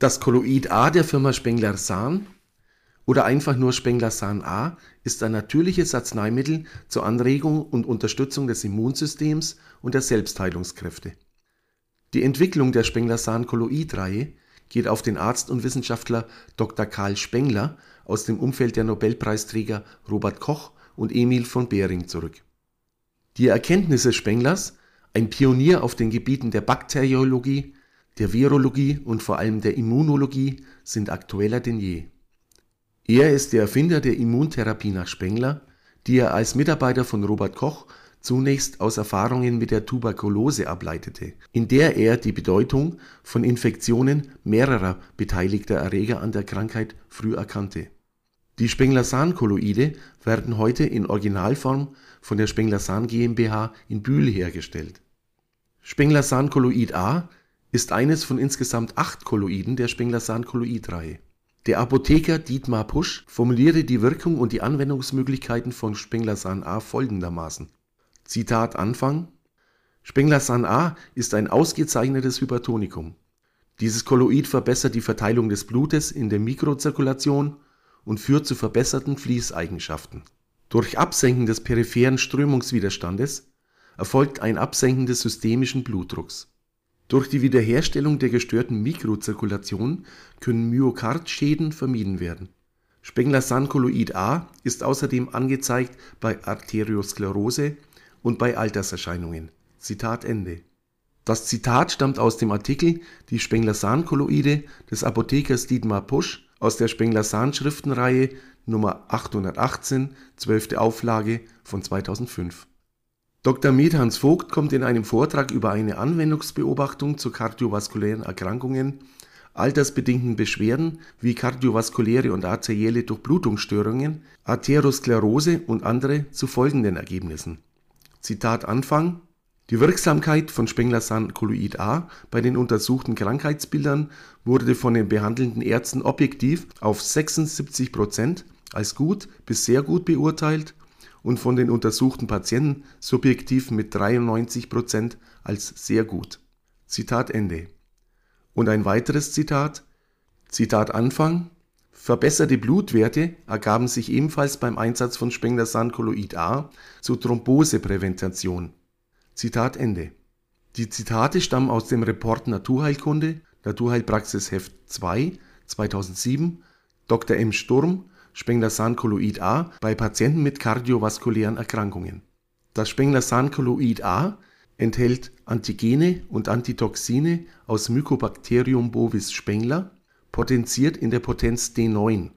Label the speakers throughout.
Speaker 1: Das Kolloid A der Firma Spengler-Sahn oder einfach nur Spengler-Sahn A ist ein natürliches Arzneimittel zur Anregung und Unterstützung des Immunsystems und der Selbstheilungskräfte. Die Entwicklung der Spengler-Sahn-Kolloid-Reihe geht auf den Arzt und Wissenschaftler Dr. Karl Spengler aus dem Umfeld der Nobelpreisträger Robert Koch und Emil von Behring zurück. Die Erkenntnisse Spenglers, ein Pionier auf den Gebieten der Bakteriologie, der Virologie und vor allem der Immunologie sind aktueller denn je. Er ist der Erfinder der Immuntherapie nach Spengler, die er als Mitarbeiter von Robert Koch zunächst aus Erfahrungen mit der Tuberkulose ableitete, in der er die Bedeutung von Infektionen mehrerer beteiligter Erreger an der Krankheit früh erkannte. Die Spengler-Sahn-Kolloide werden heute in Originalform von der Spengler-Sahn GmbH in Bühl hergestellt. Spengler-Sahn-Kolloid A ist eines von insgesamt acht Kolloiden der Spengler-Sahn-Kolloid-Reihe. Der Apotheker Dietmar Pusch formulierte die Wirkung und die Anwendungsmöglichkeiten von Spengler-Sahn A folgendermaßen: Zitat Anfang Spengler-Sahn A ist ein ausgezeichnetes Hypertonikum. Dieses Kolloid verbessert die Verteilung des Blutes in der Mikrozirkulation und führt zu verbesserten Fließeigenschaften. Durch Absenken des peripheren Strömungswiderstandes erfolgt ein Absenken des systemischen Blutdrucks durch die Wiederherstellung der gestörten Mikrozirkulation können Myokardschäden vermieden werden. Spengler-Sahn-Kolloid A ist außerdem angezeigt bei Arteriosklerose und bei Alterserscheinungen. Zitat Ende. Das Zitat stammt aus dem Artikel Die Spengler-Sahn-Kolloide des Apothekers Dietmar Pusch aus der Spengler-Sahn-Schriftenreihe Nummer 818, 12. Auflage von 2005 Dr. Med Hans Vogt kommt in einem Vortrag über eine Anwendungsbeobachtung zu kardiovaskulären Erkrankungen, altersbedingten Beschwerden wie kardiovaskuläre und arterielle Durchblutungsstörungen, Arteriosklerose und andere zu folgenden Ergebnissen. Zitat Anfang Die Wirksamkeit von Spengler-Sahn-Kolloid A bei den untersuchten Krankheitsbildern wurde von den behandelnden Ärzten objektiv auf 76 Prozent als gut bis sehr gut beurteilt und von den untersuchten Patienten subjektiv mit 93 Prozent als sehr gut. Zitat Ende. Und ein weiteres Zitat, Zitat Anfang, verbesserte Blutwerte ergaben sich ebenfalls beim Einsatz von Spengler-Sahn-Kolloid A zur Thromboseprävention. Zitat Ende. Die Zitate stammen aus dem Report Naturheilkunde, Naturheilpraxis Heft 2, 2007, Dr. M. Sturm Spengler-Sahn-Kolloid A bei Patienten mit kardiovaskulären Erkrankungen. Das Spengler-Sahn-Kolloid A enthält Antigene und Antitoxine aus Mycobacterium bovis spengler, potenziert in der Potenz D9.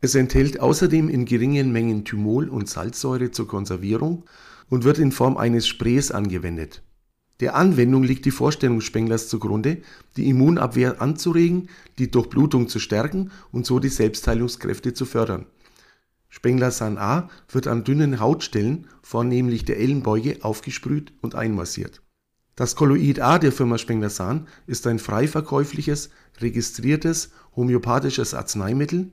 Speaker 1: Es enthält außerdem in geringen Mengen Thymol und Salzsäure zur Konservierung und wird in Form eines Sprays angewendet der Anwendung liegt die Vorstellung Spenglers zugrunde, die Immunabwehr anzuregen, die Durchblutung zu stärken und so die Selbstheilungskräfte zu fördern. Spengler-San A wird an dünnen Hautstellen, vornehmlich der Ellenbeuge, aufgesprüht und einmassiert. Das Kolloid A der Firma Spengler-Sahn ist ein frei verkäufliches, registriertes homöopathisches Arzneimittel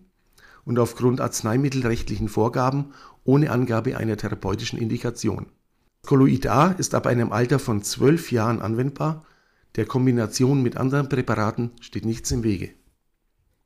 Speaker 1: und aufgrund arzneimittelrechtlichen Vorgaben ohne Angabe einer therapeutischen Indikation Kolloid A ist ab einem Alter von zwölf Jahren anwendbar, der Kombination mit anderen Präparaten steht nichts im Wege